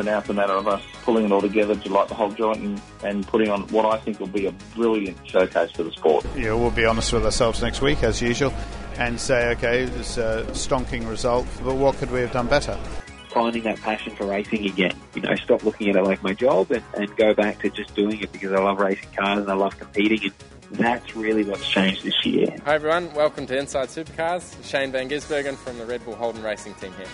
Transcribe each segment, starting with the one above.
so now it's a matter of us pulling it all together to light the whole joint and, and putting on what I think will be a brilliant showcase for the sport. Yeah, we'll be honest with ourselves next week as usual and say, okay, it's a stonking result, but what could we have done better? Finding that passion for racing again. You know, stop looking at it like my job and, and go back to just doing it because I love racing cars and I love competing and that's really what's changed this year. Hi everyone, welcome to Inside Supercars. Shane Van Gisbergen from the Red Bull Holden Racing team here.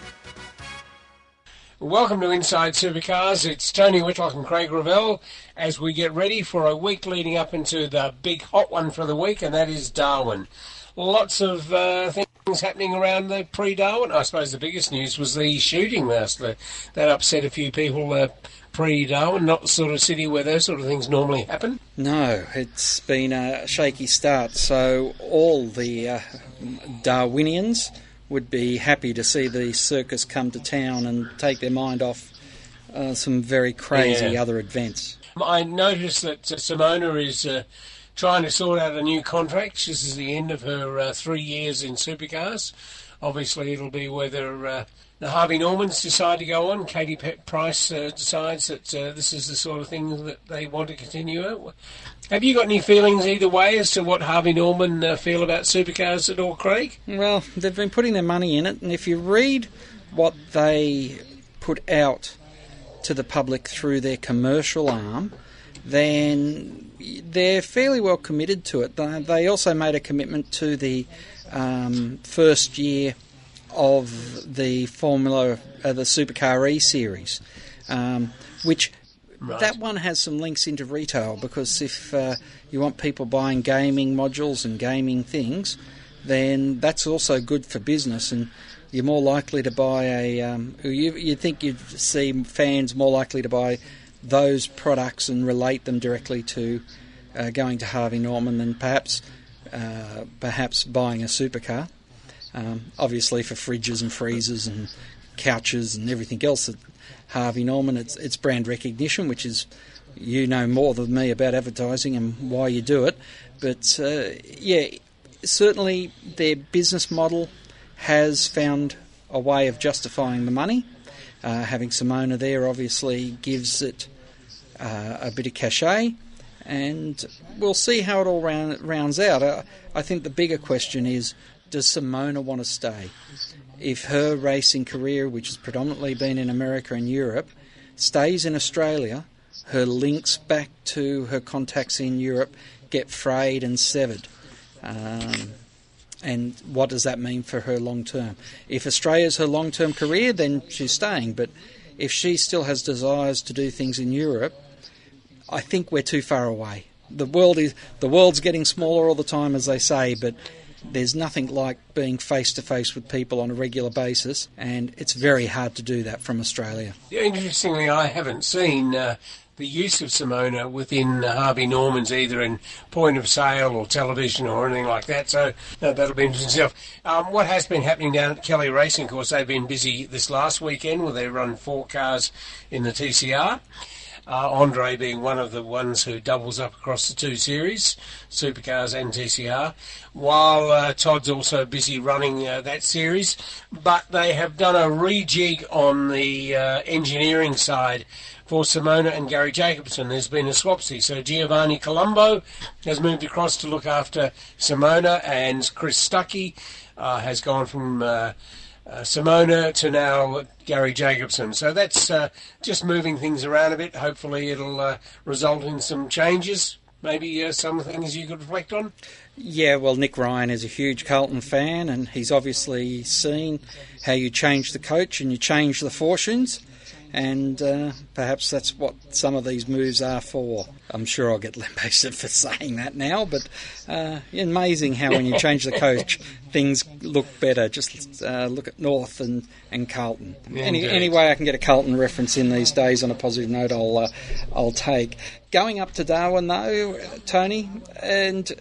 Welcome to Inside Supercars. It's Tony Whitlock and Craig Revell as we get ready for a week leading up into the big hot one for the week, and that is Darwin lots of uh, things happening around the pre-Darwin. I suppose the biggest news was the shooting last. that upset a few people. Uh, pre-Darwin, not the sort of city where those sort of things normally happen. No, it's been a shaky start. So all the uh, Darwinians would be happy to see the circus come to town and take their mind off uh, some very crazy yeah. other events. I noticed that uh, Simona is uh, trying to sort out a new contract. This is the end of her uh, three years in supercars. Obviously, it'll be whether uh, the Harvey Normans decide to go on. Katie Page uh, decides that uh, this is the sort of thing that they want to continue. Have you got any feelings either way as to what Harvey Norman uh, feel about supercars at all, Craig? Well, they've been putting their money in it, and if you read what they put out to the public through their commercial arm, then they're fairly well committed to it. They also made a commitment to the um, first year of the Formula, uh, the Supercar E series, um, which right. that one has some links into retail because if uh, you want people buying gaming modules and gaming things, then that's also good for business and you're more likely to buy a. Um, you, you think you'd see fans more likely to buy those products and relate them directly to uh, going to Harvey Norman than perhaps uh, perhaps buying a supercar. Um, obviously, for fridges and freezers and couches and everything else at Harvey Norman, it's, it's brand recognition, which is you know more than me about advertising and why you do it. But uh, yeah, certainly their business model has found a way of justifying the money. Uh, having Simona there obviously gives it uh, a bit of cachet, and we'll see how it all round, rounds out. Uh, I think the bigger question is does Simona want to stay? If her racing career, which has predominantly been in America and Europe, stays in Australia, her links back to her contacts in Europe get frayed and severed. Um, and what does that mean for her long term? If Australia's her long term career, then she's staying. But if she still has desires to do things in Europe, I think we're too far away. The world is the world's getting smaller all the time, as they say, but there's nothing like being face to face with people on a regular basis, and it's very hard to do that from Australia. Interestingly, I haven't seen uh, the use of Simona within Harvey Norman's either in point of sale or television or anything like that. So uh, that'll be interesting stuff. Um, what has been happening down at Kelly Racing? Of course, they've been busy this last weekend where they run four cars in the TCR. Uh, Andre being one of the ones who doubles up across the two series, supercars and TCR, while uh, Todd's also busy running uh, that series. But they have done a rejig on the uh, engineering side for Simona and Garry Jacobson. There's been a swapsy. So Giovanni Colombo has moved across to look after Simona, and Chris Stuckey uh, has gone from uh, Simona to now Garry Jacobson. So that's uh, just moving things around a bit. Hopefully, it'll uh, result in some changes. Maybe uh, some things you could reflect on. Yeah, well, Nick Ryan is a huge Carlton fan, and he's obviously seen how you change the coach and you change the fortunes and uh, perhaps that's what some of these moves are for. I'm sure I'll get lambasted for saying that now, but uh, amazing how when you change the coach, things look better. Just uh, look at North and, and Carlton. Any, any way I can get a Carlton reference in these days on a positive note, I'll uh, I'll take. Going up to Darwin though, Tony, and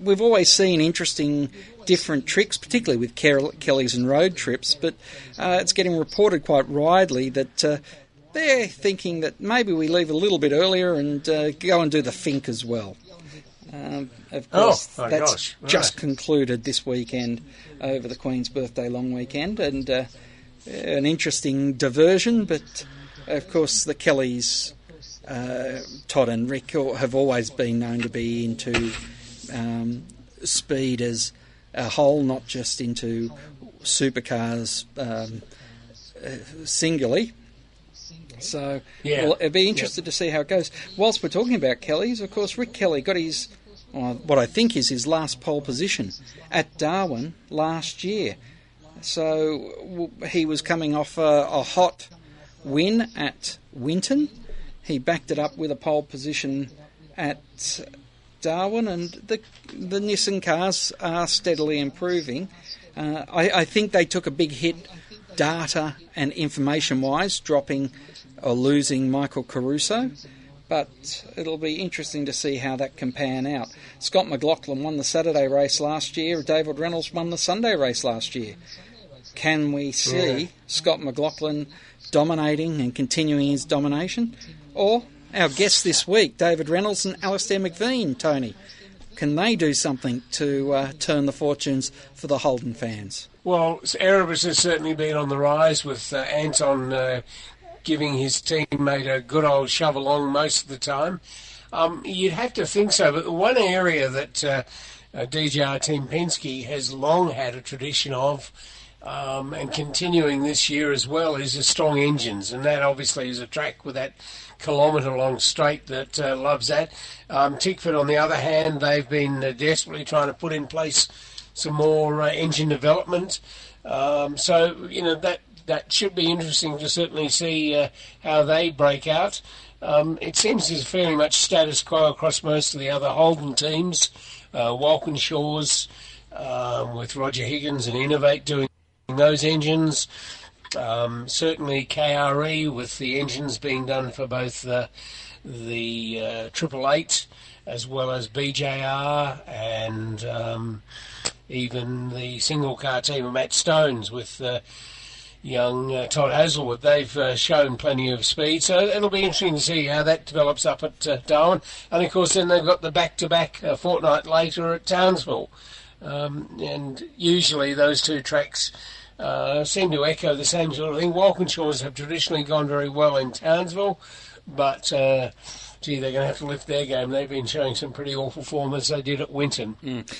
we've always seen interesting different tricks, particularly with Kelly's and road trips, but uh, it's getting reported quite widely that uh, they're thinking that maybe we leave a little bit earlier and uh, go and do the Finke as well. Um, of oh, course, oh, that's right. just concluded this weekend over the Queen's birthday long weekend, and uh, an interesting diversion, but of course, the Kellys, uh, Todd and Rick, have always been known to be into um, speed as a whole, not just into supercars um, singularly. So Yeah. well, it'd be interested to see how it goes. Whilst we're talking about Kelly's, of course, Rick Kelly got his uh, what I think is his last pole position at Darwin last year. So he was coming off a, a hot win at Winton. He backed it up with a pole position at Darwin, and the the Nissan cars are steadily improving. Uh, I, I think they took a big hit, data and information wise, dropping or losing Michael Caruso. But it'll be interesting to see how that can pan out. Scott McLaughlin won the Saturday race last year. David Reynolds won the Sunday race last year. Can we see Yeah. Scott McLaughlin dominating and continuing his domination? Or our guests this week, David Reynolds and Alastair McVean, Tony. Can they do something to uh, turn the fortunes for the Holden fans? Well, Erebus has certainly been on the rise with uh, Anton uh, giving his teammate a good old shove along most of the time. Um, you'd have to think so, but the one area that uh, uh, DJR Team Penske has long had a tradition of, um, and continuing this year as well, is the strong engines, and that obviously is a track with that kilometre long straight that uh, loves that. Um, Tickford, on the other hand, they've been uh, desperately trying to put in place some more uh, engine development. Um, so you know that that should be interesting to certainly see uh, how they break out. Um, it seems there's fairly much status quo across most of the other Holden teams. Uh, Walkinshaw's um, with Roger Higgins and Innovate doing those engines. Um, certainly KRE with the engines being done for both the the uh, Triple Eight as well as BJR and um, even the single car team of Matt Stones with uh, young uh, Todd Hazelwood. They've uh, shown plenty of speed, so it'll be interesting to see how that develops up at uh, Darwin. And of course, then they've got the back-to-back a fortnight later at Townsville, um, and usually those two tracks. Uh, seem to echo the same sort of thing. Walkinshaws have traditionally gone very well in Townsville, but uh, gee, they're going to have to lift their game. They've been showing some pretty awful form as they did at Winton.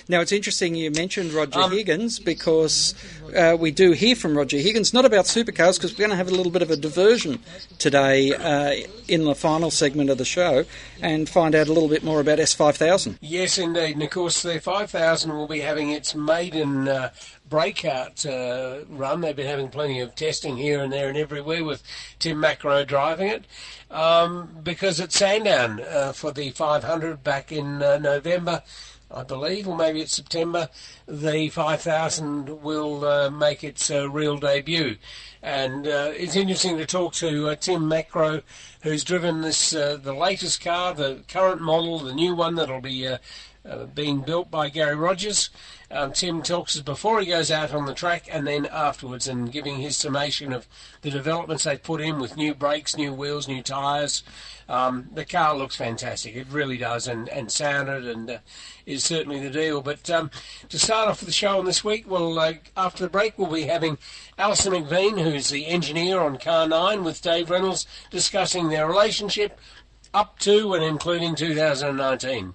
Now, it's interesting you mentioned Roger Um, Higgins because uh, we do hear from Roger Higgins, not about supercars, because we're going to have a little bit of a diversion today uh, in the final segment of the show and find out a little bit more about S5000. Yes, indeed. And of course, the 5000 will be having its maiden uh, breakout uh, run. They've been having plenty of testing here and there and everywhere with Tim Macrow driving it. Um, because at Sandown uh, for the 500 back in uh, November, I believe, or maybe it's September, the 5000 will uh, make its uh, real debut. And uh, it's interesting to talk to Tim Macrow, who's driven this the latest car, the current model, the new one that'll be being built by Gary Rogers. Um, Tim talks before he goes out on the track and then afterwards and giving his summation of the developments they've put in with new brakes, new wheels, new tyres. Um, the car looks fantastic. It really does and, and sounded and uh, is certainly the deal. But um, to start off the show on this week, well, uh, after the break, we'll be having Alistair McVean, who's the engineer on Car 9, with Dave Reynolds discussing their relationship up to and including 2019.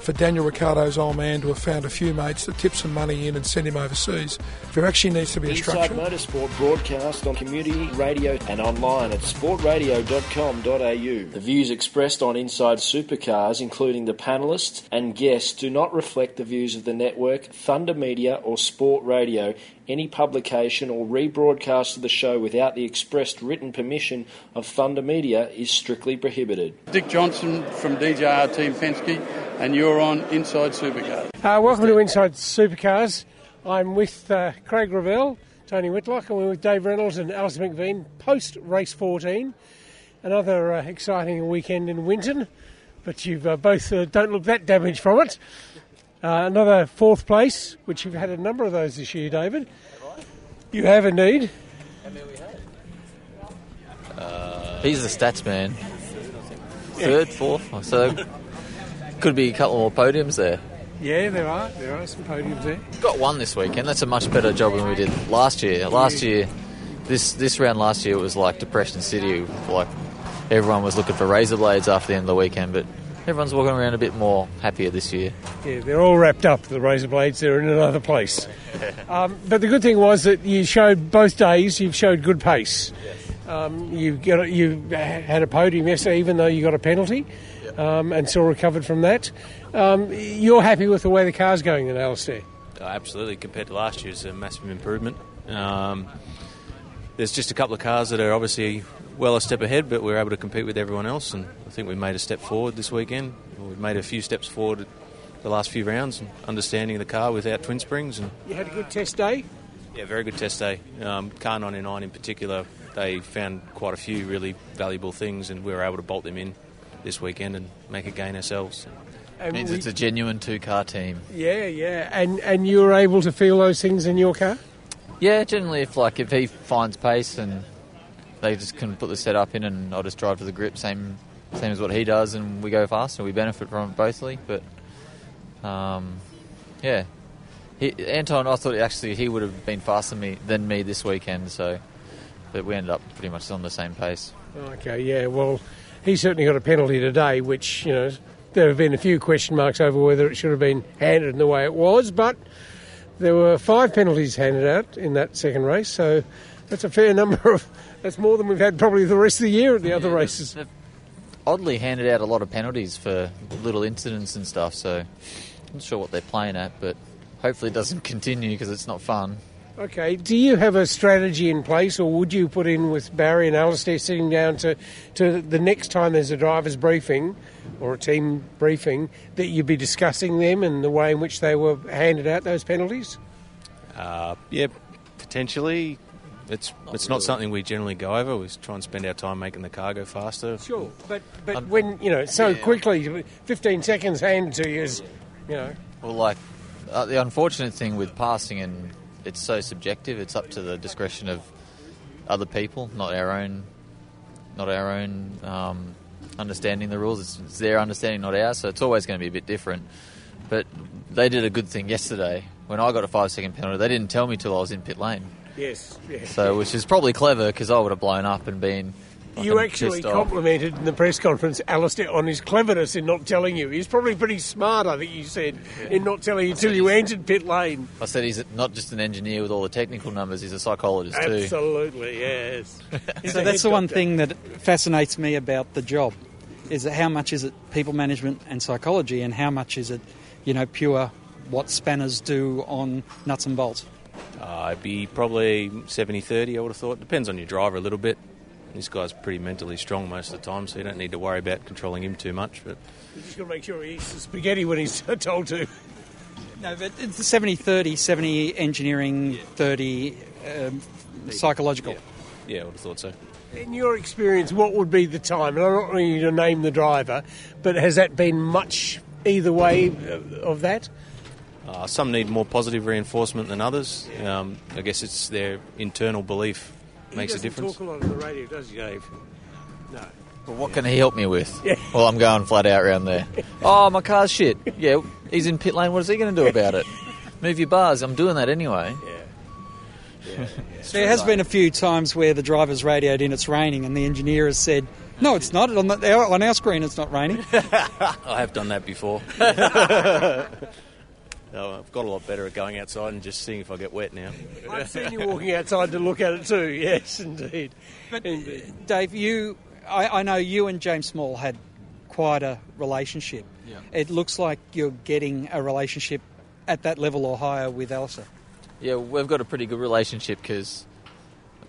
For Daniel Ricciardo's old man to have found a few mates that tip some money in and send him overseas, there actually needs to be a Inside structure. Motorsport broadcast on community radio and online at sportradio.com.au. The views expressed on Inside Supercars, including the panelists and guests, do not reflect the views of the network, Thunder Media, or Sport Radio. Any publication or rebroadcast of the show without the expressed written permission of Thunder Media is strictly prohibited. Dick Johnson from DJR Team Penske, and you're on Inside Supercar. Uh, welcome to Inside Supercars. I'm with uh, Craig Ravel, Tony Whitlock, and we're with Dave Reynolds and Alistair McVean post race 14. Another uh, exciting weekend in Winton, but you uh, both uh, don't look that damaged from it. Uh, another fourth place, which you've had a number of those this year, David. You have indeed. He's the stats man. Third, fourth, so could be a couple more podiums there. Yeah, there are. There are some podiums there. Got one this weekend. That's a much better job than we did last year. Last year, this this round last year it was like Depression City. Like everyone was looking for razor blades after the end of the weekend, but everyone's walking around a bit more happier this year. Yeah, they're all wrapped up. The razor blades. They're in another place. Um, but the good thing was that you showed both days. You've showed good pace. Um, you got you had a podium yesterday, even though you got a penalty, um, and still recovered from that. Um, you're happy with the way the car's going, then, Alistair? Uh, absolutely, compared to last year, it's a massive improvement. Um, there's just a couple of cars that are obviously well a step ahead, but we're able to compete with everyone else, and I think we made a step forward this weekend. We've made a few steps forward the last few rounds, understanding the car without twin springs, and You had a good test day. yeah, very good test day. Um, car 99 in particular, they found quite a few really valuable things, and we were able to bolt them in this weekend and make a gain ourselves. And means we- it's a genuine two car team. Yeah, yeah, and and you were able to feel those things in your car. Yeah, generally, if like if he finds pace and they just can put the setup in, and I'll just drive to the grip, same same as what he does, and we go fast, and We benefit from it bothly. But um, yeah, he, Anton, I thought actually he would have been faster than me, than me this weekend. So, but we ended up pretty much on the same pace. Okay, yeah. Well, he certainly got a penalty today, which you know there have been a few question marks over whether it should have been handed in the way it was, but there were five penalties handed out in that second race, so that's a fair number of. That's more than we've had probably the rest of the year at the other races. They've Oddly, handed out a lot of penalties for little incidents and stuff. So, I'm not sure what they're playing at, but hopefully it doesn't continue because it's not fun. Okay, do you have a strategy in place, or would you put in with Barry and Alistair sitting down to, to the next time there's a driver's briefing or a team briefing that you'd be discussing them and the way in which they were handed out those penalties? Uh, yeah, potentially. It's it's not something we generally go over. We try and spend our time making the car go faster. Sure, but but when you know so quickly, 15 seconds handed to you is, you know. Well, like uh, the unfortunate thing with passing, and it's so subjective. It's up to the discretion of other people, not our own, not our own um, understanding the rules. It's, it's their understanding, not ours. So it's always going to be a bit different. But they did a good thing yesterday when I got a five second penalty. They didn't tell me till I was in pit lane. Yes, yes. So, which is probably clever because I would have blown up and been. You actually pissed off. complimented in the press conference Alistair on his cleverness in not telling you. He's probably pretty smart, I think you said, in not telling you until you entered pit lane. I said he's not just an engineer with all the technical numbers; he's a psychologist too. Absolutely, yes. So that's the one thing that fascinates me about the job is that how much is it people management and psychology and how much is it, you know, pure what spanners do on nuts and bolts. Uh, it'd be probably 70 30, I would have thought. Depends on your driver a little bit. This guy's pretty mentally strong most of the time, so you don't need to worry about controlling him too much. But He's just got to make sure he eats the spaghetti when he's told to. No, but it's 70 30, 70 engineering, 30 um, psychological. yeah, I would have thought so. In your experience, what would be the time? And I'm not wanting you to name the driver, but has that been much either way of of that? Uh, some need more positive reinforcement than others. Um, I guess it's their internal belief makes a he difference. talk a lot on the radio, does he, Dave? No. Well, what can he help me with? Yeah. Well, I'm going flat out round there. Oh, my car's shit. Yeah, he's in pit lane. What is he going to do about it? Move your bars. I'm doing that anyway. Yeah. There has been a few times where the driver's radioed in it's raining and the engineer has said, no, it's not. On, the, on our screen, it's not raining. I have done that before. No, I've got a lot better at going outside and just seeing if I get wet now. I've seen you walking outside to look at it too, yes, indeed. Indeed. Dave, you, I, I know you and James Small had quite a relationship. Yeah. It looks like you're getting a relationship at that level or higher with Elsa. Yeah, we've got a pretty good relationship because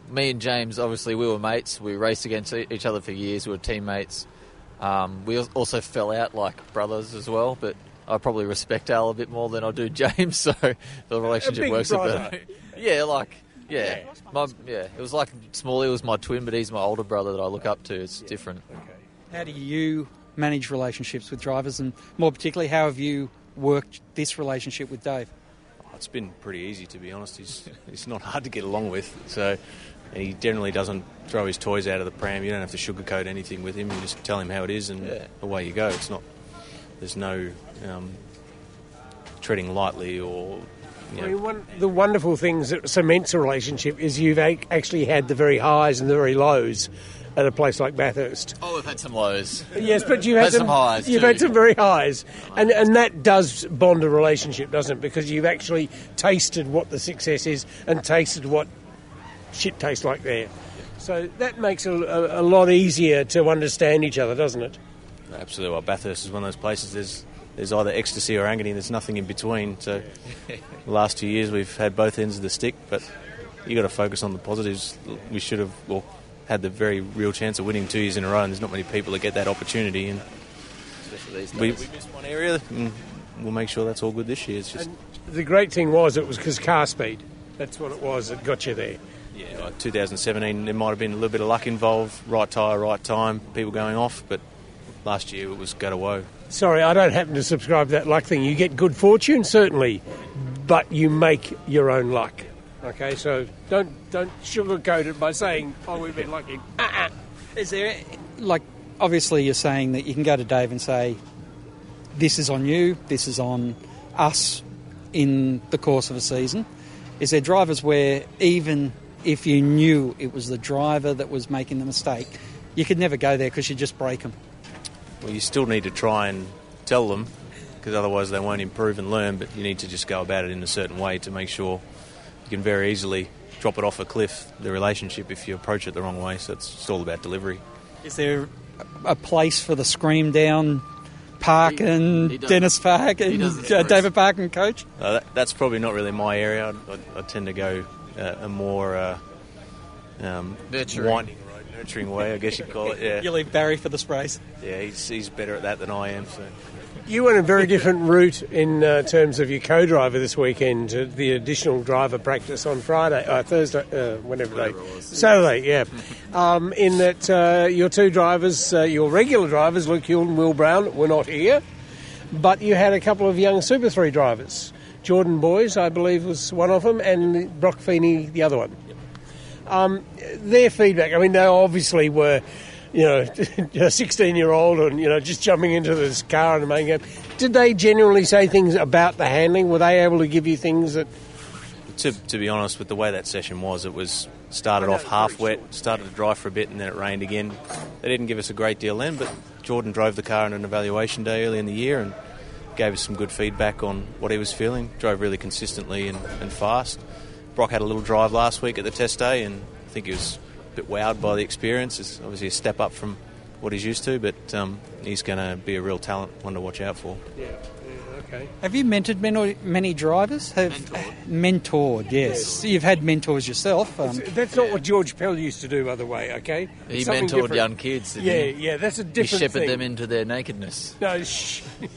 me and James, obviously, we were mates. We raced against e- each other for years. We were teammates. Um, we also fell out like brothers as well, but I probably respect Al a bit more than I do James, so the relationship big works a bit. yeah, like yeah, my, yeah. It was like Smalley was my twin, but he's my older brother that I look up to. It's different. Okay. How do you manage relationships with drivers, and more particularly, how have you worked this relationship with Dave? Oh, it's been pretty easy to be honest. He's he's not hard to get along with. So and he generally doesn't throw his toys out of the pram. You don't have to sugarcoat anything with him. You just tell him how it is, and Yeah. away you go. It's not. There's no um, treading lightly or. You I mean, one, the wonderful things that cements a relationship is you've ac- actually had the very highs and the very lows at a place like Bathurst. Oh, we've had some lows. Yes, but you've had, Had some highs, You've too. had some very highs, and and that does bond a relationship, doesn't it? Because you've actually tasted what the success is and tasted what shit tastes like there. So that makes it a, a lot easier to understand each other, doesn't it? Absolutely. Well, Bathurst is one of those places. There's there's either ecstasy or agony. There's nothing in between. So, the last two years we've had both ends of the stick, but you got to focus on the positives. We should have well had the very real chance of winning two years in a row, and there's not many people that get that opportunity. And we, we missed one area, we'll make sure that's all good this year. It's just The great thing was it was because car speed. That's what it was that got you there. yeah, like 2017. There might have been a little bit of luck involved. Right tyre, right time, people going off, but last year it was go to woe. Sorry, I don't happen to subscribe to that luck thing. You get good fortune, certainly, but you make your own luck. Okay, so don't don't sugarcoat it by saying, "Oh, we've been lucky." Uh-uh. Is there, like, obviously you're saying that you can go to Dave and say, this is on you, this is on us in the course of a season. Is there drivers where even if you knew it was the driver that was making the mistake, you could never go there because you just break them? Well, you still need to try and tell them because otherwise they won't improve and learn. But you need to just go about it in a certain way to make sure you can very easily drop it off a cliff, the relationship, if you approach it the wrong way. So it's, it's all about delivery. Is there a place for the scream down Park and he does- Dennis Park and uh. David Park and coach? Uh, that, that's probably not really my area. I, I, I tend to go uh, a more uh, um, Nurturing. winding road, nurturing way, I guess you'd call it. Yeah, You leave Barry for the sprays. yeah, he's, he's better at that than I am. So. You went a very different route in uh, terms of your co-driver this weekend. Uh, the additional driver practice on Friday, uh, Thursday, uh, whenever they, Saturday, yeah. um, in that uh, your two drivers, uh, your regular drivers, Luke Hill and Will Brown, were not here, but you had a couple of young Super Three drivers. Jordan Boys, I believe, was one of them, and Brock Feeney, the other one. Um, their feedback. I mean, they obviously were, you know, a sixteen-year-old and you know just jumping into this car and the main game. Did they generally say things about the handling? Were they able to give you things that? To, to be honest, with the way that session was, it was started off half wet, started to dry for a bit, and then it rained again. They didn't give us a great deal then, but Jordan drove the car on an evaluation day early in the year and gave us some good feedback on what he was feeling. Drove really consistently and, and fast. Brock had a little drive last week at the test day, and I think he was a bit wowed by the experience. It's obviously a step up from what he's used to, but um, he's going to be a real talent, one to watch out for. Yeah. Okay. Have you mentored many, many drivers? Have mentored, yes. You've had mentors yourself. Um, That's not what George Pell used to do, by the way. Okay. He It's something mentored different. young kids. didn't Yeah, he? yeah. That's a different. He shepherded thing. them into their nakedness. No, shh.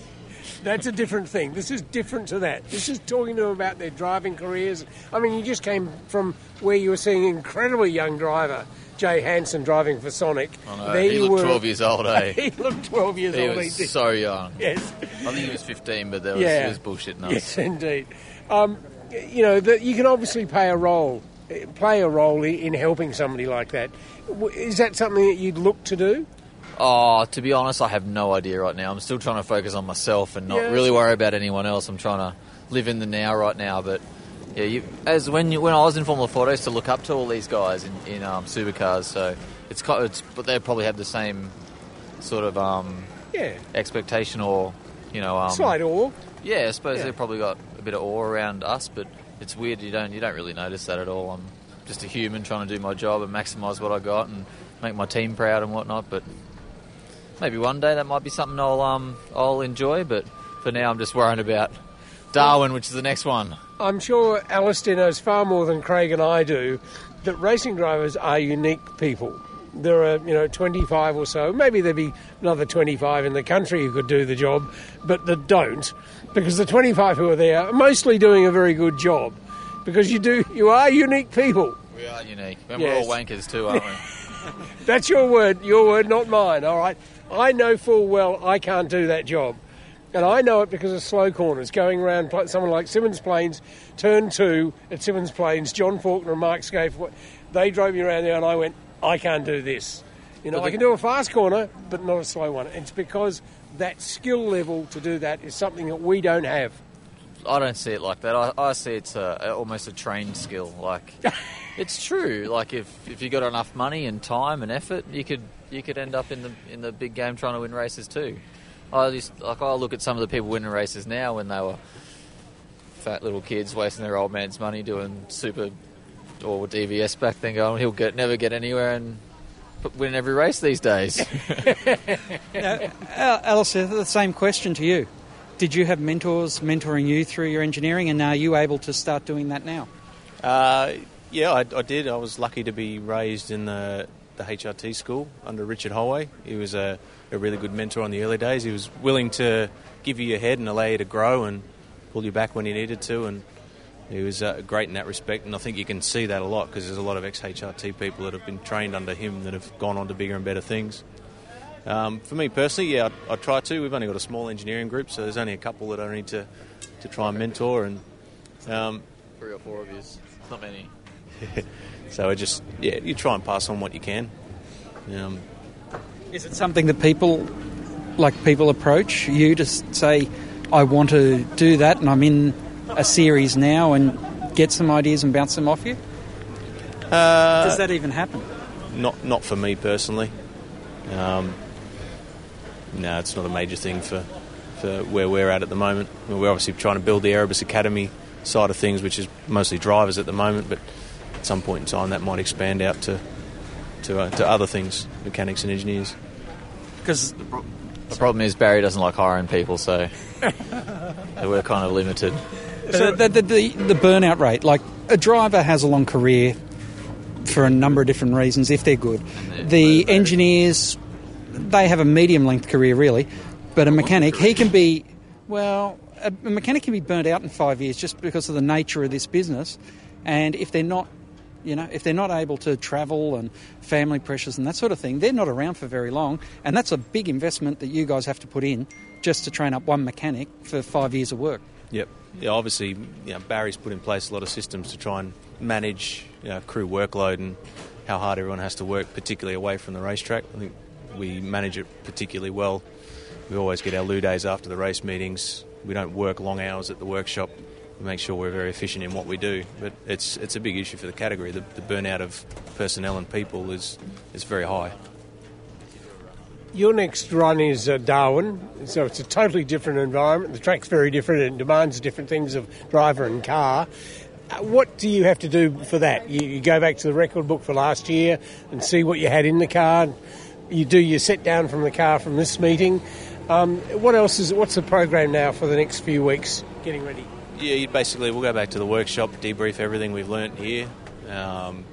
That's a different thing. This is different to that. This is talking to them about their driving careers. I mean, you just came from where you were seeing an incredibly young driver, Jay Hansen, driving for Sonic. I know, There he you looked were- 12 years old, eh? he looked 12 years He old. was did. so young. Yes. I think he was 15, but that was, yeah. he was bullshitting us. Yes, indeed. Um, you know, that you can obviously play a role, play a role in helping somebody like that. Is that something that you'd look to do? Oh, to be honest, I have no idea right now. I'm still trying to focus on myself and not Yeah, really worry about anyone else. I'm trying to live in the now right now. But yeah, you, as when you, when I was in Formula Ford, I used to look up to all these guys in, in um, supercars. So it's, it's but they probably have the same sort of um, Yeah. expectation or you know um, Slight awe. Yeah, I suppose Yeah. they've probably got a bit of awe around us, but it's weird. You don't you don't really notice that at all. I'm just a human trying to do my job and maximise what I got and make my team proud and whatnot. But maybe one day that might be something I'll um I'll enjoy. But for now, I'm just worrying about Darwin, which is the next one. I'm sure Alistair knows far more than Craig and I do that racing drivers are unique people. There are, you know, 25 or so. Maybe there'd be another 25 in the country who could do the job, but that don't, because the 25 who are there are mostly doing a very good job. Because you do, you are unique people. We are unique, and Yes. we're all wankers too, aren't we? That's your word, your word, not mine. All right. I know full well I can't do that job. And I know it because of slow corners, going around someone like Symmons Plains, turn two at Symmons Plains, John Faulkner and Mark Skaife, they drove me around there and I went, I can't do this. You know, I can do a fast corner, but not a slow one. It's because that skill level to do that is something that we don't have. I don't see it like that. I, I see it's a, almost a trained skill. Like it's true. Like if, if you got enough money and time and effort, you could you could end up in the in the big game trying to win races too. I just like I look at some of the people winning races now when they were fat little kids wasting their old man's money doing super or DVS back then. Going, he'll get never get anywhere and win every race these days. Al- Alistair, the same question to you. Did you have mentors mentoring you through your engineering, and are you able to start doing that now? Uh, yeah, I, I did. I was lucky to be raised in the, the HRT school under Richard Holloway. He was a, a really good mentor in the early days. He was willing to give you your head and allow you to grow and pull you back when you needed to. And he was uh, great in that respect. And I think you can see that a lot because there's a lot of ex HRT people that have been trained under him that have gone on to bigger and better things. Um, for me personally, yeah, I, I try to. We've only got a small engineering group, so there's only a couple that I need to, to try and mentor. And um, Three or four of you. Not many. so I just yeah, you try and pass on what you can. Um, Is it something that people, like people, approach you to say, "I want to do that," and I'm in a series now, and get some ideas and bounce them off you? Uh, Does that even happen? Not not for me personally. Um, no, it's not a major thing for, for where we're at at the moment. We're obviously trying to build the Erebus Academy side of things, which is mostly drivers at the moment, but at some point in time that might expand out to to, uh, to other things, mechanics and engineers. Because The problem is Barry doesn't like hiring people, so we're kind of limited. So the, the, the, the burnout rate, like a driver has a long career for a number of different reasons if they're good. The engineers, they have a medium length career really, but a mechanic, he can be, well, a, a mechanic can be burnt out in five years just because of the nature of this business. And if they're not, you know, if they're not able to travel and family pressures and that sort of thing, they're not around for very long. And that's a big investment that you guys have to put in just to train up one mechanic for five years of work. Yep. Yeah, obviously, you know, Barry's put in place a lot of systems to try and manage you know, crew workload and how hard everyone has to work, particularly away from the racetrack. I think we manage it particularly well. We always get our loo days after the race meetings. We don't work long hours at the workshop. We make sure we're very efficient in what we do. But it's it's a big issue for the category. The, the burnout of personnel and people is is very high. Your next run is uh, Darwin, so it's a totally different environment. The track's very different and demands different things of driver and car. Uh, What do you have to do for that? You, you go back to the record book for last year and see what you had in the car. You do your set down from the car from this meeting. Um, what else is? What's the program now for the next few weeks? Getting ready. Yeah, you basically we'll go back to the workshop, debrief everything we've learnt here. Um,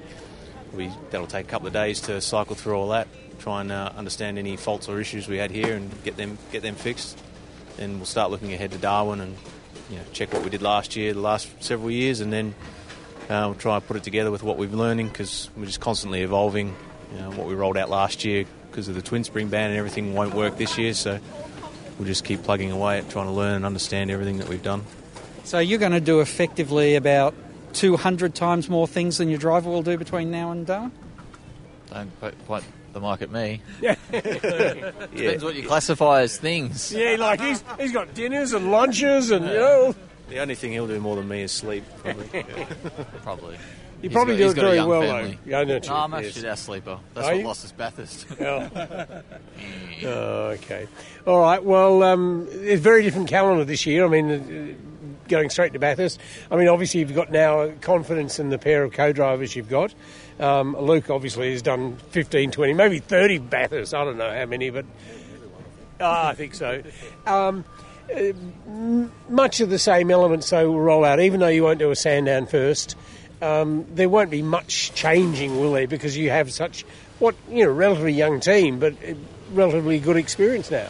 we that'll take a couple of days to cycle through all that, try and uh, understand any faults or issues we had here, and get them get them fixed. Then we'll start looking ahead to Darwin and you know, check what we did last year, the last several years, and then uh, we'll try and put it together with what we've learning because we're just constantly evolving. You know, what we rolled out last year because of the twin spring ban and everything won't work this year, so we'll just keep plugging away at trying to learn and understand everything that we've done. So you're going to do effectively about 200 times more things than your driver will do between now and Darwin? Don't po- point the mic at me. Yeah. Depends what you classify as things. Yeah, like he's he's got dinners and lunches and you know. The only thing he'll do more than me is sleep. Probably. Probably. You He's probably got- do he's it got a very young well, family. though. Yeah, I know No, I'm yes. actually our sleeper. That's Are what you? lost us Bathurst. Oh. Oh, okay. All right. Well, um, it's a very different calendar this year. I mean, going straight to Bathurst. I mean, obviously, you've got now confidence in the pair of co-drivers you've got. Um, Luke obviously has done 15, 20, maybe 30 Bathurst. I don't know how many, but Ah, I think so. Um, much of the same elements, though, will roll out, even though you won't do a Sandown first. Um, there won't be much changing, will there? Because you have such what you know, relatively young team, but uh, relatively good experience now.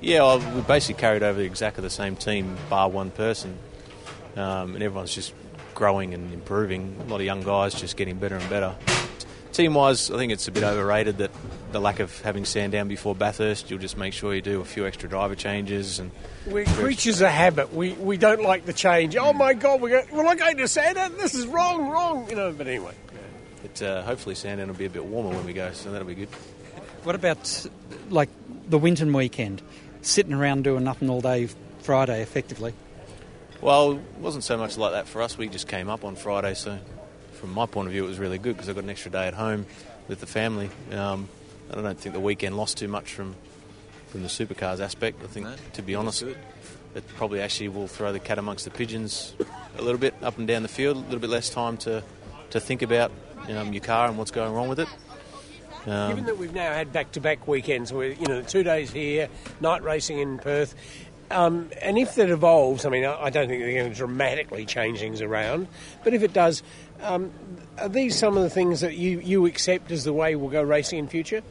Yeah, well, we basically carried over exactly the same team, bar one person, um, and everyone's just growing and improving. A lot of young guys just getting better and better. Team wise, I think it's a bit overrated that the lack of having Sandown before Bathurst. You'll just make sure you do a few extra driver changes and. We're creatures of habit. We we don't like the change. Oh my God, we're going, we're not going to Sandown. This is wrong, wrong. You know. But anyway, But uh, hopefully Sandown will be a bit warmer when we go, so that'll be good. What about like the Winton weekend? Sitting around doing nothing all day Friday, effectively. Well, it wasn't so much like that for us. We just came up on Friday, so from my point of view, it was really good because I got an extra day at home with the family. Um, I don't think the weekend lost too much from from the supercars aspect. I think, to be honest, it probably actually will throw the cat amongst the pigeons a little bit up and down the field. A little bit less time to to think about um, your car and what's going wrong with it. Um, given that we've now had back-to-back weekends, where you know two days here, night racing in Perth. Um, and if that evolves, I mean, I don't think they're going to dramatically change things around, but if it does, um, are these some of the things that you, you accept as the way we'll go racing in future?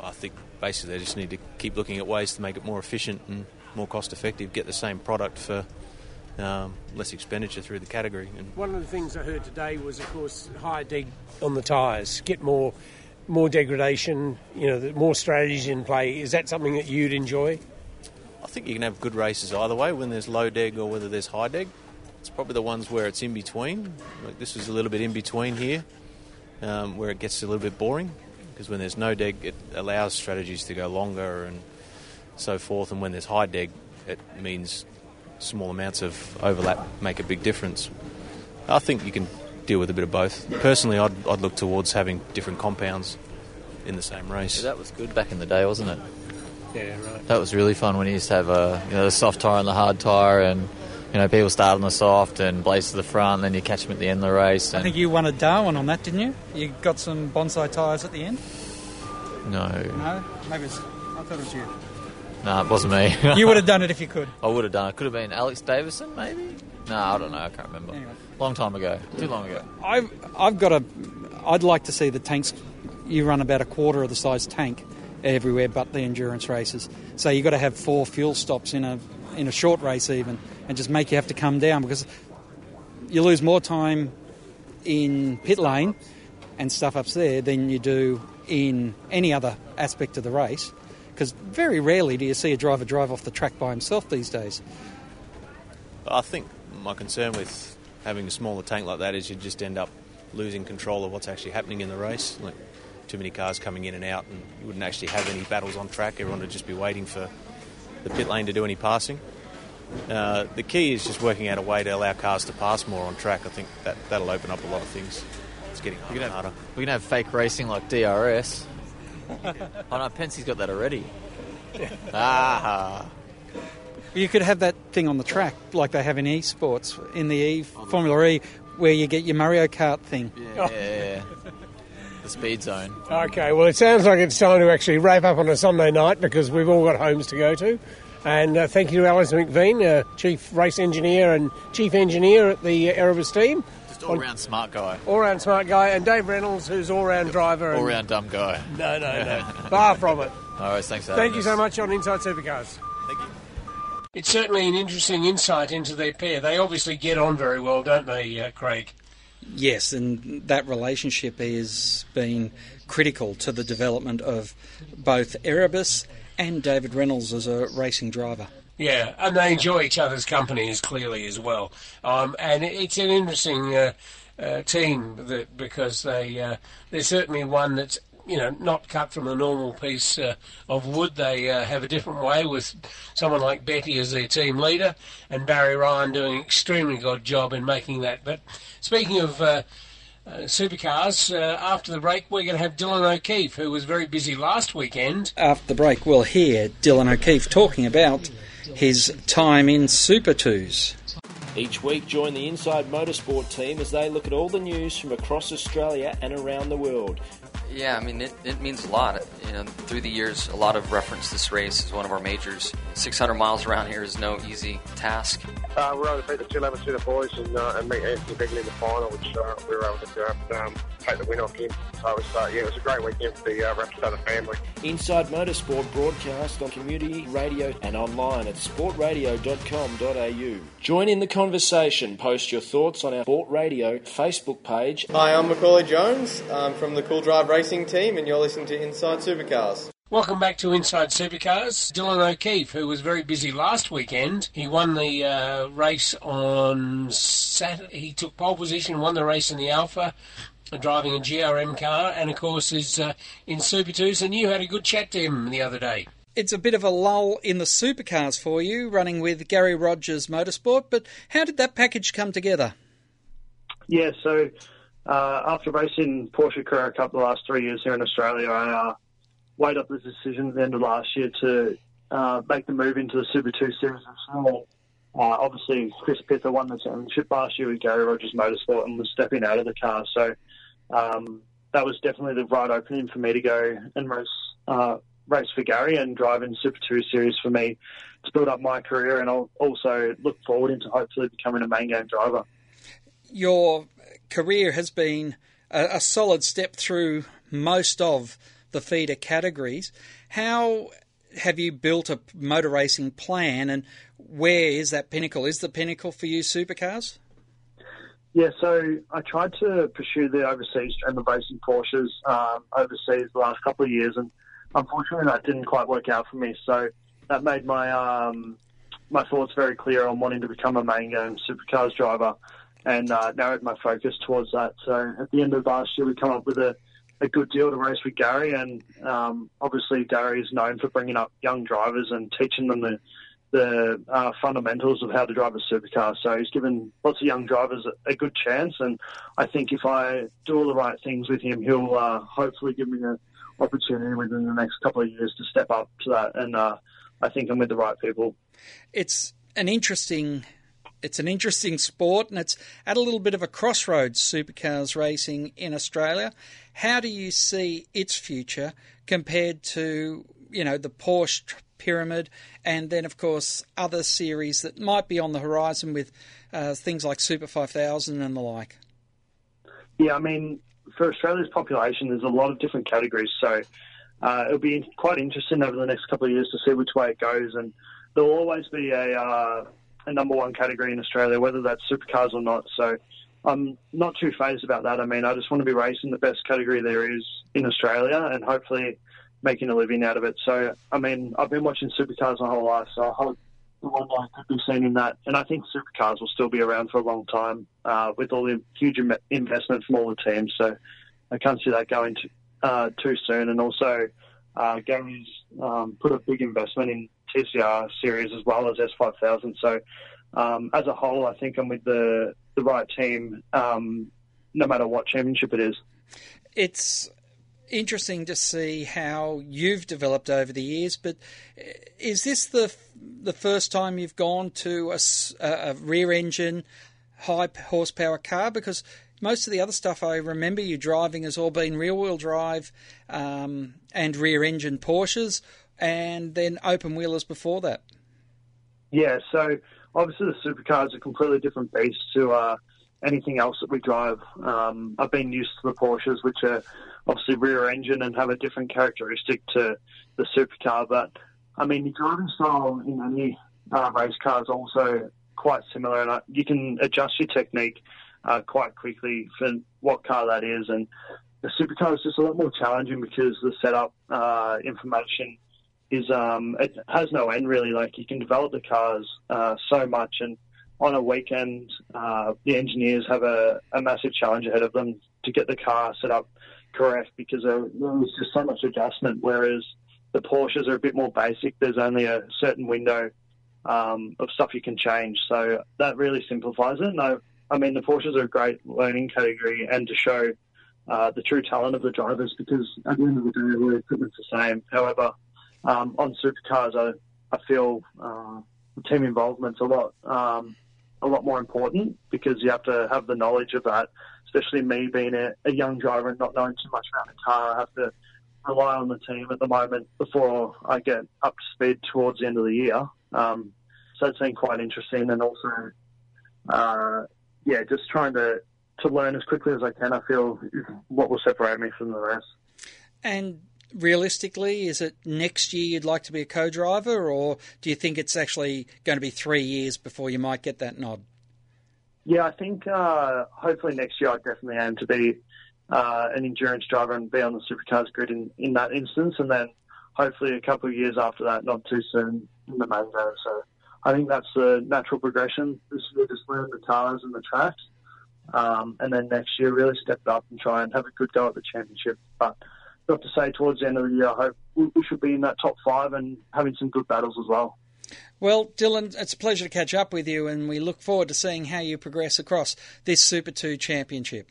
I think basically they just need to keep looking at ways to make it more efficient and more cost effective, get the same product for um, less expenditure through the category. And One of the things I heard today was, of course, higher deg on the tyres, get more more degradation, you know, more strategies in play. Is that something that you'd enjoy? I think you can have good races either way, when there's low deg or whether there's high deg. It's probably the ones where it's in between. Like this is a little bit in between here, um, where it gets a little bit boring. Because when there's no deg, it allows strategies to go longer and so forth. And when there's high deg, it means small amounts of overlap make a big difference. I think you can deal with a bit of both. Personally, I'd, I'd look towards having different compounds in the same race. that was good back in the day, wasn't it? Yeah, right. That was really fun when you used to have a you know the soft tire and the hard tire, and you know people start on the soft and blaze to the front, and then you catch them at the end of the race. I think you won a Darwin on that, didn't you? You got some bonsai tyres at the end. no, No, maybe it's, I thought it was you. no, it wasn't me. You would have done it if you could. I would have done it. Could have been Alex Davison, maybe. No, I don't know. I can't remember. Long time ago. Too long ago. I've I've got a. I'd like to see the tanks. You run about a quarter of the size tank everywhere, but the endurance races. So you've got to have four fuel stops in a in a short race even, and just make you have to come down because you lose more time in pit lane and stuff up there than you do in any other aspect of the race. Because very rarely do you see a driver drive off the track by himself these days. I think my concern with having a smaller tank like that is you just end up losing control of what's actually happening in the race. Like too many cars coming in and out, and you wouldn't actually have any battles on track. Everyone would just be waiting for the pit lane to do any passing. Uh, the key is just working out a way to allow cars to pass more on track. I think that that'll open up a lot of things. It's getting harder. and harder. We can have fake racing like DRS. oh no, Penske's got that already. ah. You could have that thing on the track like they have in esports, in the E Formula E, where you get your Mario Kart thing. Yeah. the speed zone. Okay, well, it sounds like it's time to actually wrap up on a Sunday night because we've all got homes to go to. And uh, thank you to Alice McVean, uh, Chief Race Engineer and Chief Engineer at the uh, Erebus team. Just all round smart guy. All round smart guy. And Dave Reynolds, who's all round driver. All round dumb guy. No, no, no. Far from it. All right, thanks Thank you us. so much on Inside Supercars. Thank you. It's certainly an interesting insight into their pair. They obviously get on very well, don't they, uh, Craig? Yes, and that relationship has been critical to the development of both Erebus and David Reynolds as a racing driver. Yeah, and they enjoy each other's company as clearly as well. Um, and it's an interesting uh, uh, team that, because they uh, they're certainly one that's you know not cut from a normal piece uh, of wood. They uh, have a different way with someone like Betty as their team leader, and Barry Ryan doing an extremely good job in making that. But speaking of. Uh, uh, supercars. Uh, after the break, we're going to have Dylan O'Keeffe, who was very busy last weekend. After the break, we'll hear Dylan O'Keeffe talking about his time in Super Twos. Each week, join the Inside Motorsport team as they look at all the news from across Australia and around the world. Yeah, I mean, it, it means a lot. you know, through the years, a lot of reference this race as one of our majors. 600 miles around here is no easy task. Uh, we were able to beat the 211 boys and, uh, and meet Anthony Begley in the final, which uh, we were able to um, take the win off him. So it was, uh, yeah, it was a great weekend for the uh, Rapstada family. Inside Motorsport broadcast on community radio and online at sportradio.com.au. Join in the conversation. Post your thoughts on our Sport Radio Facebook page. Hi, I'm Macaulay Jones. I'm from the Cool Drive Racing team, and you're listening to Inside Supercars. Welcome back to Inside Supercars. Dylan O'Keeffe, who was very busy last weekend, he won the uh, race on Saturday. He took pole position, won the race in the Alpha, driving a GRM car, and of course is uh, in Super 2s. And you had a good chat to him the other day. It's a bit of a lull in the supercars for you, running with Gary Rogers Motorsport, but how did that package come together? Yeah, so uh, after racing Porsche Carrera Cup the last three years here in Australia, I uh, weighed up the decision at the end of last year to uh, make the move into the Super 2 Series as well. Uh, obviously, Chris Pither won the championship last year with Garry Rogers Motorsport and was stepping out of the car, so um, that was definitely the right opening for me to go and race uh, race for Garry and drive in Super 2 Series for me to build up my career and I'll also look forward into hopefully becoming a main game driver. Your career has been a, a solid step through most of the feeder categories. How have you built a motor racing plan and where is that pinnacle? Is the pinnacle for you supercars? Yeah, so I tried to pursue the overseas and the racing Porsches um, overseas the last couple of years, and unfortunately that didn't quite work out for me. So that made my um, my thoughts very clear on wanting to become a main game supercars driver, and uh, narrowed my focus towards that. So at the end of last year, we come up with a, a good deal to race with Garry, and um, obviously Garry is known for bringing up young drivers and teaching them the the uh, fundamentals of how to drive a supercar. So he's given lots of young drivers a, a, good chance, and I think if I do all the right things with him, he'll uh, hopefully give me an opportunity within the next couple of years to step up to that. And uh, I think I'm with the right people. It's an interesting. It's an interesting sport, and it's at a little bit of a crossroads. Supercars racing in Australia. How do you see its future compared to you know the Porsche Pyramid, and then of course other series that might be on the horizon with uh, things like Super 5000 and the like. Yeah, I mean, for Australia's population, there's a lot of different categories, so uh, it'll be quite interesting over the next couple of years to see which way it goes, and there'll always be a uh, a number one category in Australia, whether that's supercars or not. So I'm not too phased about that. I mean, I just want to be racing the best category there is in Australia, and hopefully making a living out of it. So, I mean, I've been watching supercars my whole life, so I hope the one day could be seen in that. And I think supercars will still be around for a long time uh, with all the huge Im- investment from all the teams. So, I can't see that going to, uh, too soon. And also, uh, Garry's um, put a big investment in TCR series as well as S5000. So, um, as a whole, I think I'm with the the right team, um, no matter what championship it is. It's interesting to see how you've developed over the years. But is this the the first time you've gone to a, a rear engine, high horsepower car? Because most of the other stuff I remember you driving has all been rear wheel drive um, and rear engine Porsches, and then open wheelers before that. Yeah, so obviously the supercar is a completely different beast to uh, anything else that we drive. Um, I've been used to the Porsches, which are obviously rear engine and have a different characteristic to the supercar. But I mean, the driving style in any uh, race car is also quite similar, and uh, you can adjust your technique uh, quite quickly for what car that is. And the supercar is just a lot more challenging because the setup uh, information is um, it has no end really. Like you can develop the cars uh, so much, and on a weekend, uh, the engineers have a, a massive challenge ahead of them to get the car set up correct because there, was just so much adjustment. Whereas the Porsches are a bit more basic. There's only a certain window um, of stuff you can change, so that really simplifies it. And I, mean, the Porsches are a great learning category and to show uh, the true talent of the drivers because at the end of the day, the equipment's the same. However, um, on supercars, I, I feel uh, team involvement's a lot um, a lot more important because you have to have the knowledge of that especially me being a, a young driver and not knowing too much about the car, I have to rely on the team at the moment before I get up to speed towards the end of the year. Um, so it's been quite interesting, and also, uh, yeah, just trying to to learn as quickly as I can. I feel what will separate me from the rest. And realistically, is it next year you'd like to be a co-driver, or do you think it's actually going to be three years before you might get that nod? Yeah, I think uh, hopefully next year I definitely aim to be uh, an endurance driver and be on the supercars grid in, in that instance, and then hopefully a couple of years after that, not too soon in the main zone. So I think that's the natural progression. This year, just learn the cars and the tracks, um, and then next year really step it up and try and have a good go at the championship. But got to say, towards the end of the year, I hope we, we should be in that top five and having some good battles as well. Well, Dylan, it's a pleasure to catch up with you, and we look forward to seeing how you progress across this Super 2 championship.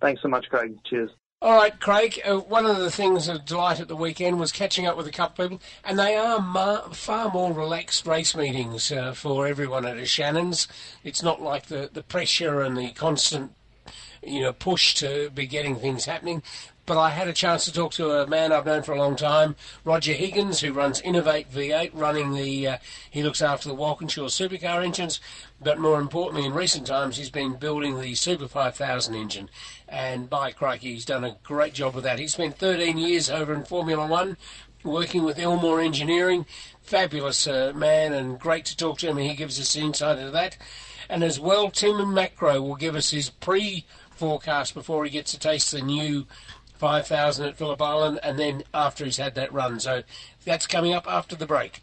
Thanks so much, Craig. Cheers. All right, Craig. Uh, one of the things of delight at the weekend was catching up with a couple of people, and they are ma- far more relaxed race meetings uh, for everyone at a Shannon's. It's not like the, the pressure and the constant, you know, push to be getting things happening but I had a chance to talk to a man I've known for a long time, Roger Higgins, who runs Innovate V8, running the, uh, he looks after the Walkinshaw supercar engines, but more importantly, in recent times, he's been building the Super 5000 engine. And by crikey, he's done a great job with that. He spent 13 years over in Formula One, working with Ilmor Engineering. Fabulous uh, man and great to talk to him, and he gives us insight into that. And as well, Tim and Macrow will give us his pre forecast before he gets to taste of the new 5,000 at Phillip Island, and then after he's had that run. So that's coming up after the break.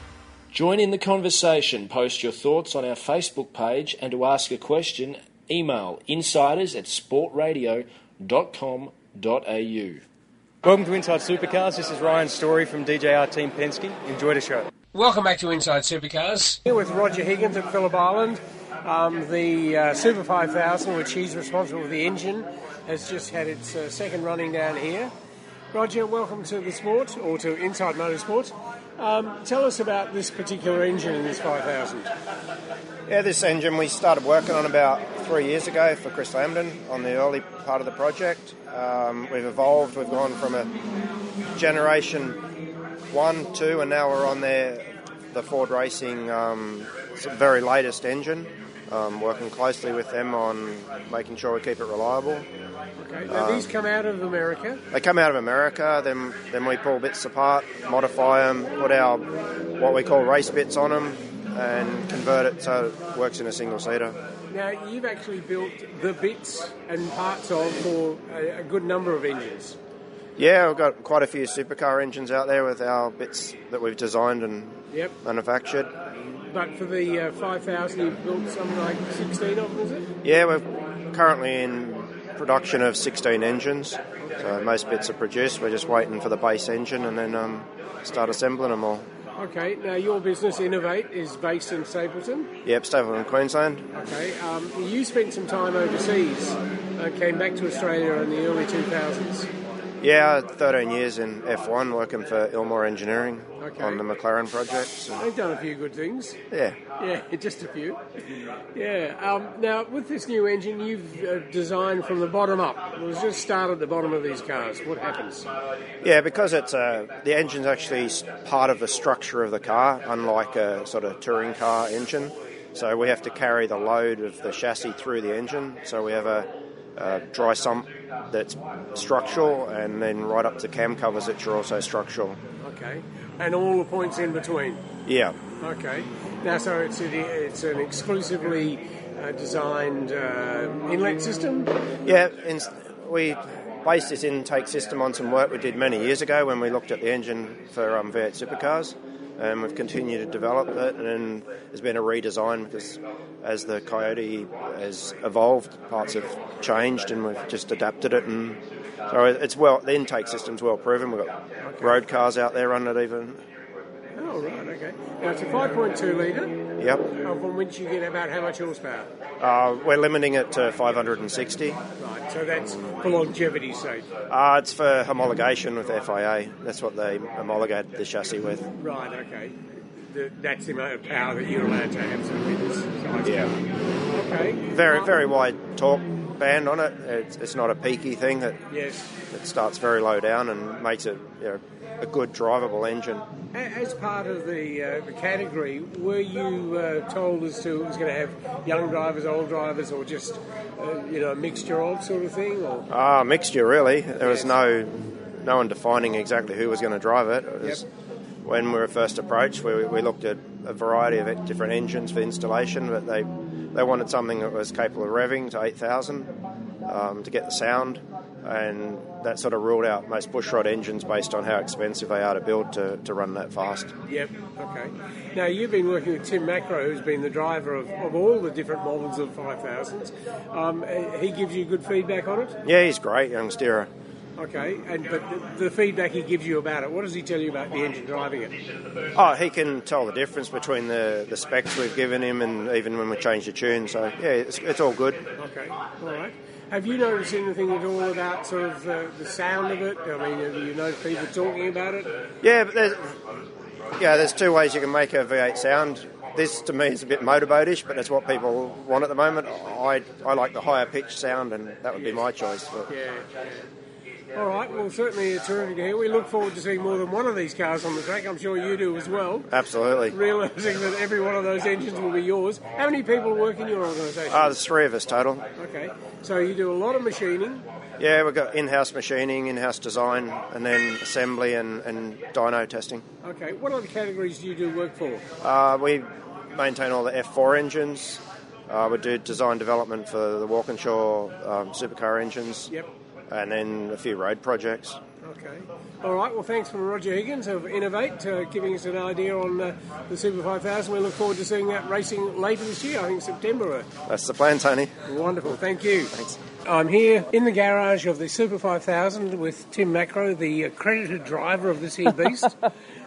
Join in the conversation. Post your thoughts on our Facebook page and to ask a question, email insiders at sportradio.com.au. Welcome to Inside Supercars. This is Ryan Story from DJR Team Penske. Enjoy the show. Welcome back to Inside Supercars. Here with Roger Higgins at Phillip Island. Um, the uh, Super 5000, which he's responsible for the engine, has just had its uh, second running down here. Roger, welcome to the sport, or to Inside Motorsport. Um, tell us about this particular engine in this 5000. Yeah, this engine we started working on about three years ago for Chris Lambden on the early part of the project. Um, we've evolved, we've gone from a generation one, two, and now we're on their, the Ford Racing um, very latest engine. Um, working closely with them on making sure we keep it reliable. Okay. Now these come out of America. They come out of America. Then then we pull bits apart, modify them, put our what we call race bits on them, and convert it so it works in a single seater. Now you've actually built the bits and parts of for a, a good number of engines. Yeah, we've got quite a few supercar engines out there with our bits that we've designed and yep. manufactured. But for the uh, 5000, you've built something like 16 of them, is it? Yeah, we're currently in production of 16 engines. So most bits are produced. We're just waiting for the base engine and then um, start assembling them all. Okay, now your business, Innovate, is based in Stapylton? Yep, Stapylton, Queensland. Okay, um, you spent some time overseas, uh, came back to Australia in the early 2000s. Yeah, 13 years in F1 working for Ilmor Engineering okay. on the McLaren project. So. They've done a few good things. Yeah. Yeah, just a few. Yeah. Um, now, with this new engine, you've uh, designed from the bottom up. It was just start at the bottom of these cars. What happens? Yeah, because it's uh, the engine's actually part of the structure of the car, unlike a sort of touring car engine. So we have to carry the load of the chassis through the engine. So we have a, a dry sump that's structural, and then right up to cam covers, which are also structural. Okay, and all the points in between. Yeah. Okay. Now, so it's a, it's an exclusively uh, designed uh, inlet system. Yeah, in, we based this intake system on some work we did many years ago when we looked at the engine for um, V8 supercars. And we've continued to develop it, and there's been a redesign because as the Coyote has evolved, parts have changed, and we've just adapted it and So it's well, the intake system's well proven. We've got road cars out there running it even. Oh, right, okay. Now, it's a 5.2 litre. Yep. Uh, from which you get about how much horsepower? Uh, we're limiting it to 560. Right, so that's for longevity's sake. Uh, it's for homologation with FIA. That's what they homologate the chassis with. Right, okay. The, that's the amount of power that you're allowed to have so with Yeah. Okay. Very, very wide torque band on it. It's, it's not a peaky thing that Yes. it starts very low down and makes it you know, a good drivable engine. As part of the, uh, the category, were you uh, told as to it was going to have young drivers, old drivers, or just uh, you know a mixture of sort of thing? Or Ah, mixture really. There was no no one defining exactly who was going to drive it. It was when we were first approached, we, we looked at a variety of different engines for installation, but they they wanted something that was capable of revving to 8,000 um, to get the sound, and that sort of ruled out most pushrod engines based on how expensive they are to build to, to run that fast. Yep. Okay. Now you've been working with Tim Macrow, who's been the driver of, of all the different models of 5000s. Um, he gives you good feedback on it. Yeah, he's great, young steerer. Okay. And but the, the feedback he gives you about it, what does he tell you about the engine driving it? Oh, he can tell the difference between the, the specs we've given him and even when we change the tune. So yeah, it's, it's all good. Okay. All right. Have you noticed anything at all about sort of uh, the sound of it? I mean, have you noticed people talking about it? Yeah, but there's, yeah, there's two ways you can make a V8 sound. This to me is a bit motorboatish, but that's what people want at the moment. I, I like the higher pitched sound, and that would be my choice. But Yeah. All right. Well, certainly it's terrific to hear. We look forward to seeing more than one of these cars on the track. I'm sure you do as well. absolutely. Realising that every one of those engines will be yours. How many people work in your organisation? Ah, there's three of us total. Okay. So you do a lot of machining. Yeah, we've got in-house machining, in-house design, and then assembly and, and dyno testing. Okay. What other categories do you do work for? Uh, we maintain all the F4 engines. Uh, we do design development for the Walkinshaw um, supercar engines. Yep. And then a few road projects. Okay. All right. Well, thanks from Roger Higgins of Innovate, uh, giving us an idea on uh, the Super 5000. We look forward to seeing that racing later this year. I think September. That's the plan, Tony. Wonderful. Thank you. Thanks. I'm here in the garage of the Super 5000 with Tim Macrow, the accredited driver of this here beast.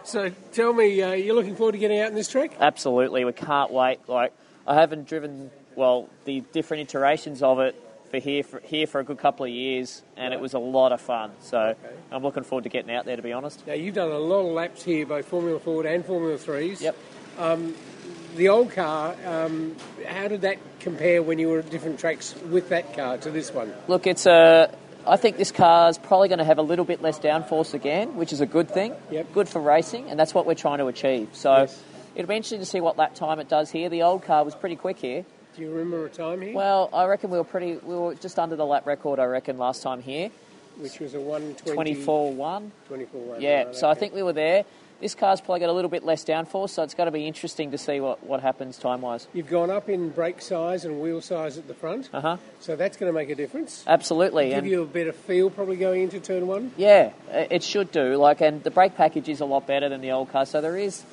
so tell me, uh, you're looking forward to getting out in this track? Absolutely, we can't wait. Like I haven't driven well the different iterations of it for here for here for a good couple of years, and it was a lot of fun. So I'm looking forward to getting out there. To be honest. Now, you've done a lot of laps here, both Formula Ford and Formula 3s. Yep. Um, the old car, um, how did that compare when you were at different tracks with that car to this one? Look, it's a. I think this car's probably going to have a little bit less downforce again, which is a good thing. Yep. Good for racing, and that's what we're trying to achieve. So it'll be interesting to see what lap time it does here. The old car was pretty quick here. Do you remember a time here? Well, I reckon we were pretty. We were just under the lap record. I reckon last time here. Which was a 120... 24 1. 24 1. Yeah, right, so I think we were there. This car's probably got a little bit less downforce, so it's going to be interesting to see what, what happens time wise. You've gone up in brake size and wheel size at the front. Uh huh. So that's going to make a difference. Absolutely. Give and- you a better feel probably going into turn one. Yeah, it should do. Like, and the brake package is a lot better than the old car, so there is,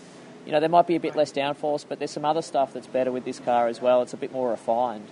you know, there might be a bit less downforce, but there's some other stuff that's better with this car as well. It's a bit more refined.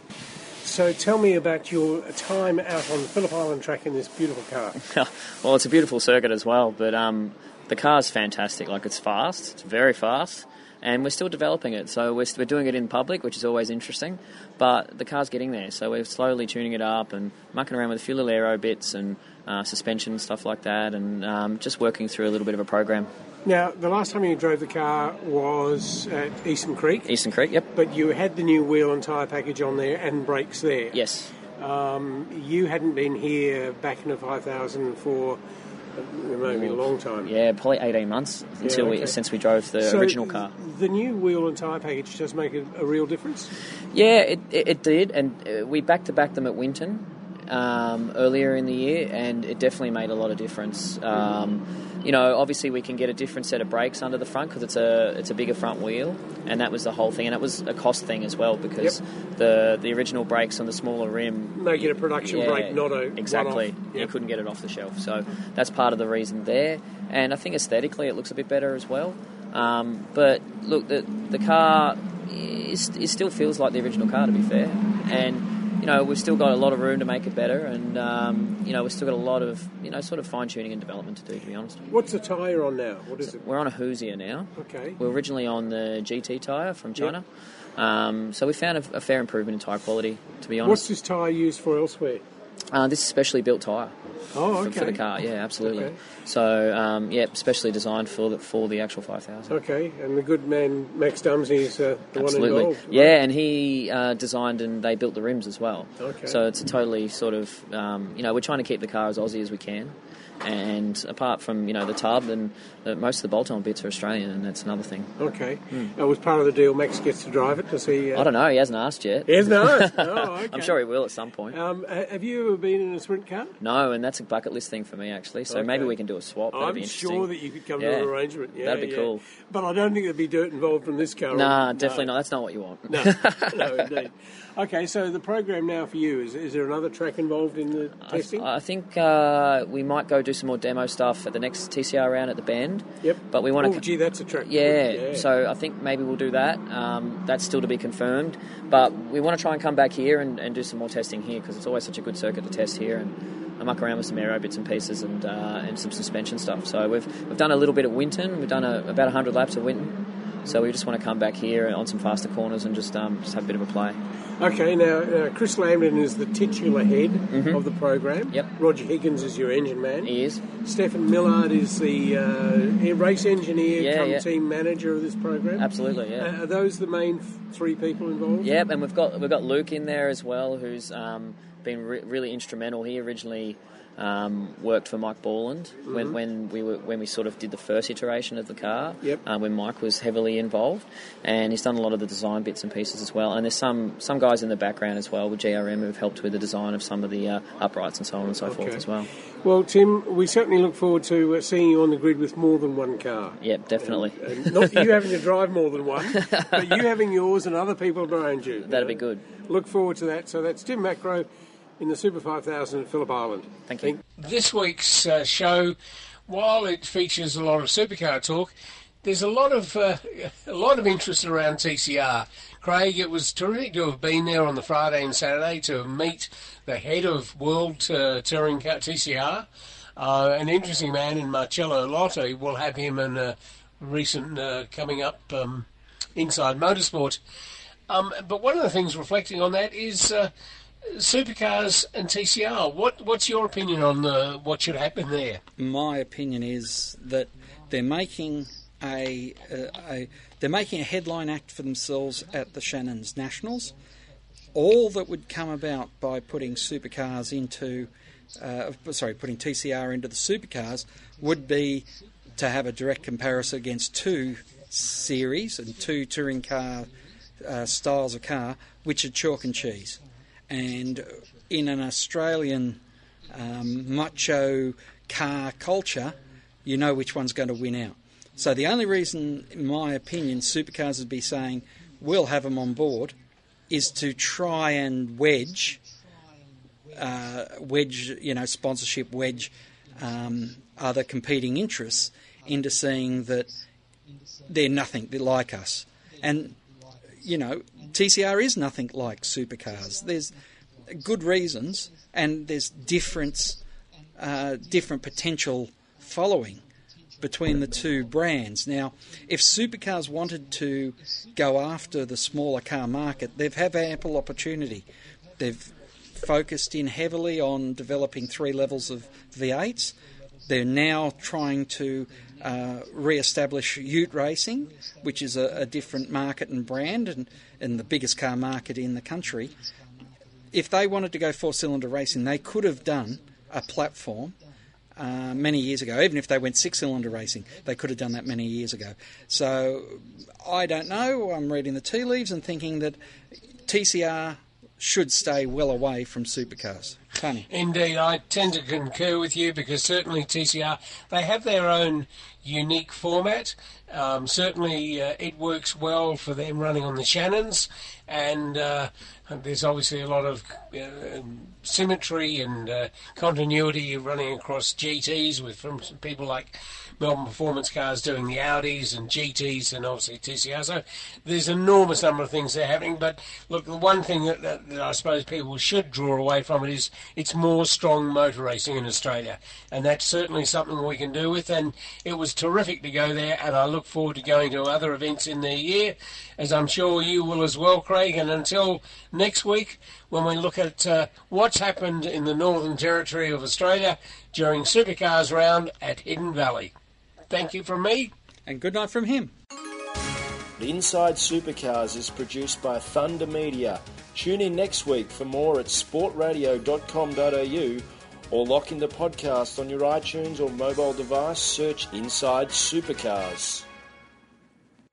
So tell me about your time out on the Phillip Island track in this beautiful car. well, it's a beautiful circuit as well, but um, the car's fantastic. Like, it's fast, it's very fast, and we're still developing it. So we're, we're doing it in public, which is always interesting, but the car's getting there. So we're slowly tuning it up and mucking around with a few little aero bits and uh, suspension and stuff like that, and um, just working through a little bit of a program. Now, the last time you drove the car was at Eastern Creek. Eastern Creek, yep. But you had the new wheel and tyre package on there and brakes there. Yes. Um, you hadn't been here back in the 5000 for uh, maybe a long time. Yeah, probably 18 months until Yeah, we, since we drove the So original car. The new wheel and tyre package does make a, a real difference. Yeah, it, it, it did, and uh, we back to back them at Winton um, earlier in the year, and it definitely made a lot of difference. Um, you know, obviously we can get a different set of brakes under the front because it's a it's a bigger front wheel, and that was the whole thing, and it was a cost thing as well because the the original brakes on the smaller rim Make it a production yeah, brake, not a exactly. one-off. You couldn't get it off the shelf, so that's part of the reason there. And I think aesthetically, it looks a bit better as well. Um, but look, the the car is, it still feels like the original car, to be fair. And you know, we've still got a lot of room to make it better. And um, you know, we've still got a lot of, you know, sort of fine tuning and development to do, to be honest. What's the tyre you're on now? What is it? We're on a Hoosier now. Okay. We were originally on the GT tyre from China. Um, so we found a, a fair improvement in tyre quality, to be honest. What's this tyre used for elsewhere? Uh, this is specially built tyre. Oh, for- For, the car, yeah, absolutely. Okay. So, um, yeah, specially designed for the, for the actual 5000. Okay, and the good man Max Dumesny is uh, the one Absolutely. involved. Yeah, and he uh, designed and they built the rims as well. Okay. So it's a totally sort of, um, you know, we're trying to keep the car as Aussie as we can. And apart from, you know, the tub, and uh, most of the bolt-on bits are Australian, and that's another thing. Okay. Uh, was part of the deal Max gets to drive it? Does he? Uh. I don't know, he hasn't asked yet. He hasn't asked? Oh, okay. I'm sure he will at some point. Um, have you ever been in a sprint car? No, and that's a bucket list thing for me, actually. So maybe we can do a swap. That'd I'm be sure that you could come Yeah. to an arrangement. Yeah, That'd be yeah. cool. But I don't think there'd be dirt involved from this car. Nah, No. definitely not. That's not what you want. No, no, indeed. Okay, so the program now for you is: is there another track involved in the I, testing? I think uh, we might go do some more demo stuff at the next TCR round at the Bend. Yep. But we want to. Oh, gee, that's a track. Yeah, Yeah. so I think maybe we'll do that. Um, that's still to be confirmed. But we want to try and come back here and, and do some more testing here because it's always such a good circuit to test here and, and muck around with some aero bits and pieces and uh, and some suspension stuff. So we've we've done a little bit at Winton. We've done a, about 100 laps at Winton. So we just want to come back here on some faster corners and just um, just have a bit of a play. Okay, now uh, Chris Lambden is the titular head Mm-hmm. of the program. Yep. Roger Higgins is your engine man. He is. Stefan Millard is the uh, race engineer, Yeah, yeah. team manager of this program. Absolutely, yeah. Uh, are those the main three people involved? Yep, and we've got we've got Luke in there as well, who's um, been re- really instrumental. He originally um, worked for Mike Borland when, Mhm. when we were when we sort of did the first iteration of the car. Yep. Uh, when Mike was heavily involved, and he's done a lot of the design bits and pieces as well. And there's some some guys in the background as well with GRM who've helped with the design of some of the uh, uprights and so on and so forth as well. Well, Tim, we certainly look forward to uh, seeing you on the grid with more than one car. Yep, definitely. And not you having to drive more than one, but you having yours and other people behind you. That'd be good. Look forward to that. So that's Tim Macrow in the Super 5000 at Phillip Island. Thank you. This week's uh, show, while it features a lot of supercar talk, there's a lot of uh, a lot of interest around TCR. Craig, it was terrific to have been there on the Friday and Saturday to meet the head of World uh, Touring Car TCR, uh, an interesting man in Marcello Lotti. We'll have him in a recent uh, coming up um, inside motorsport. Um, but one of the things reflecting on that is uh, supercars and TCR. What what's your opinion on what should happen there? my opinion is that they're making a, a, a they're making a headline act for themselves at the Shannon's Nationals. All that would come about by putting supercars into, uh, sorry, putting TCR into the supercars would be to have a direct comparison against two series and two touring car uh, styles of car, which are chalk and cheese. And in an Australian um, macho car culture, you know which one's going to win out. So the only reason, in my opinion, supercars would be saying we'll have them on board is to try and wedge, uh, wedge, you know, sponsorship, wedge um, other competing interests into seeing that they're nothing they're like us. And you know, TCR is nothing like supercars. There's good reasons, and there's difference, uh, different potential following between the two brands. Now, if supercars wanted to go after the smaller car market, they've have ample opportunity. They've focused in heavily on developing three levels of V8s. They're now trying to uh, re-establish Ute racing, which is a, a different market and brand, and, and the biggest car market in the country. If they wanted to go four-cylinder racing, they could have done a platform uh, many years ago. Even if they went six-cylinder racing, they could have done that many years ago. So I don't know. I'm reading the tea leaves and thinking that TCR should stay well away from supercars. Tony. Indeed, I tend to concur with you because certainly TCR they have their own unique format. Um, certainly, uh, it works well for them running on the Shannons, and uh, there's obviously a lot of uh, symmetry and uh, continuity running across GTs with from people like Melbourne Performance Cars doing the Audis and GTs and obviously TCR. So there's an enormous number of things that are happening. But look, the one thing that, that, that I suppose people should draw away from it is it's more strong motor racing in Australia, and that's certainly something we can do with. And it was terrific to go there, and I look forward to going to other events in the year, as I'm sure you will as well, Craig. And until next week, when we look at uh, what's happened in the Northern Territory of Australia during Supercars round at Hidden Valley. Thank you from me. And good night from him. Inside Supercars is produced by Thunder Media. Tune in next week for more at sportradio.com.au or lock in the podcast on your iTunes or mobile device. Search Inside Supercars.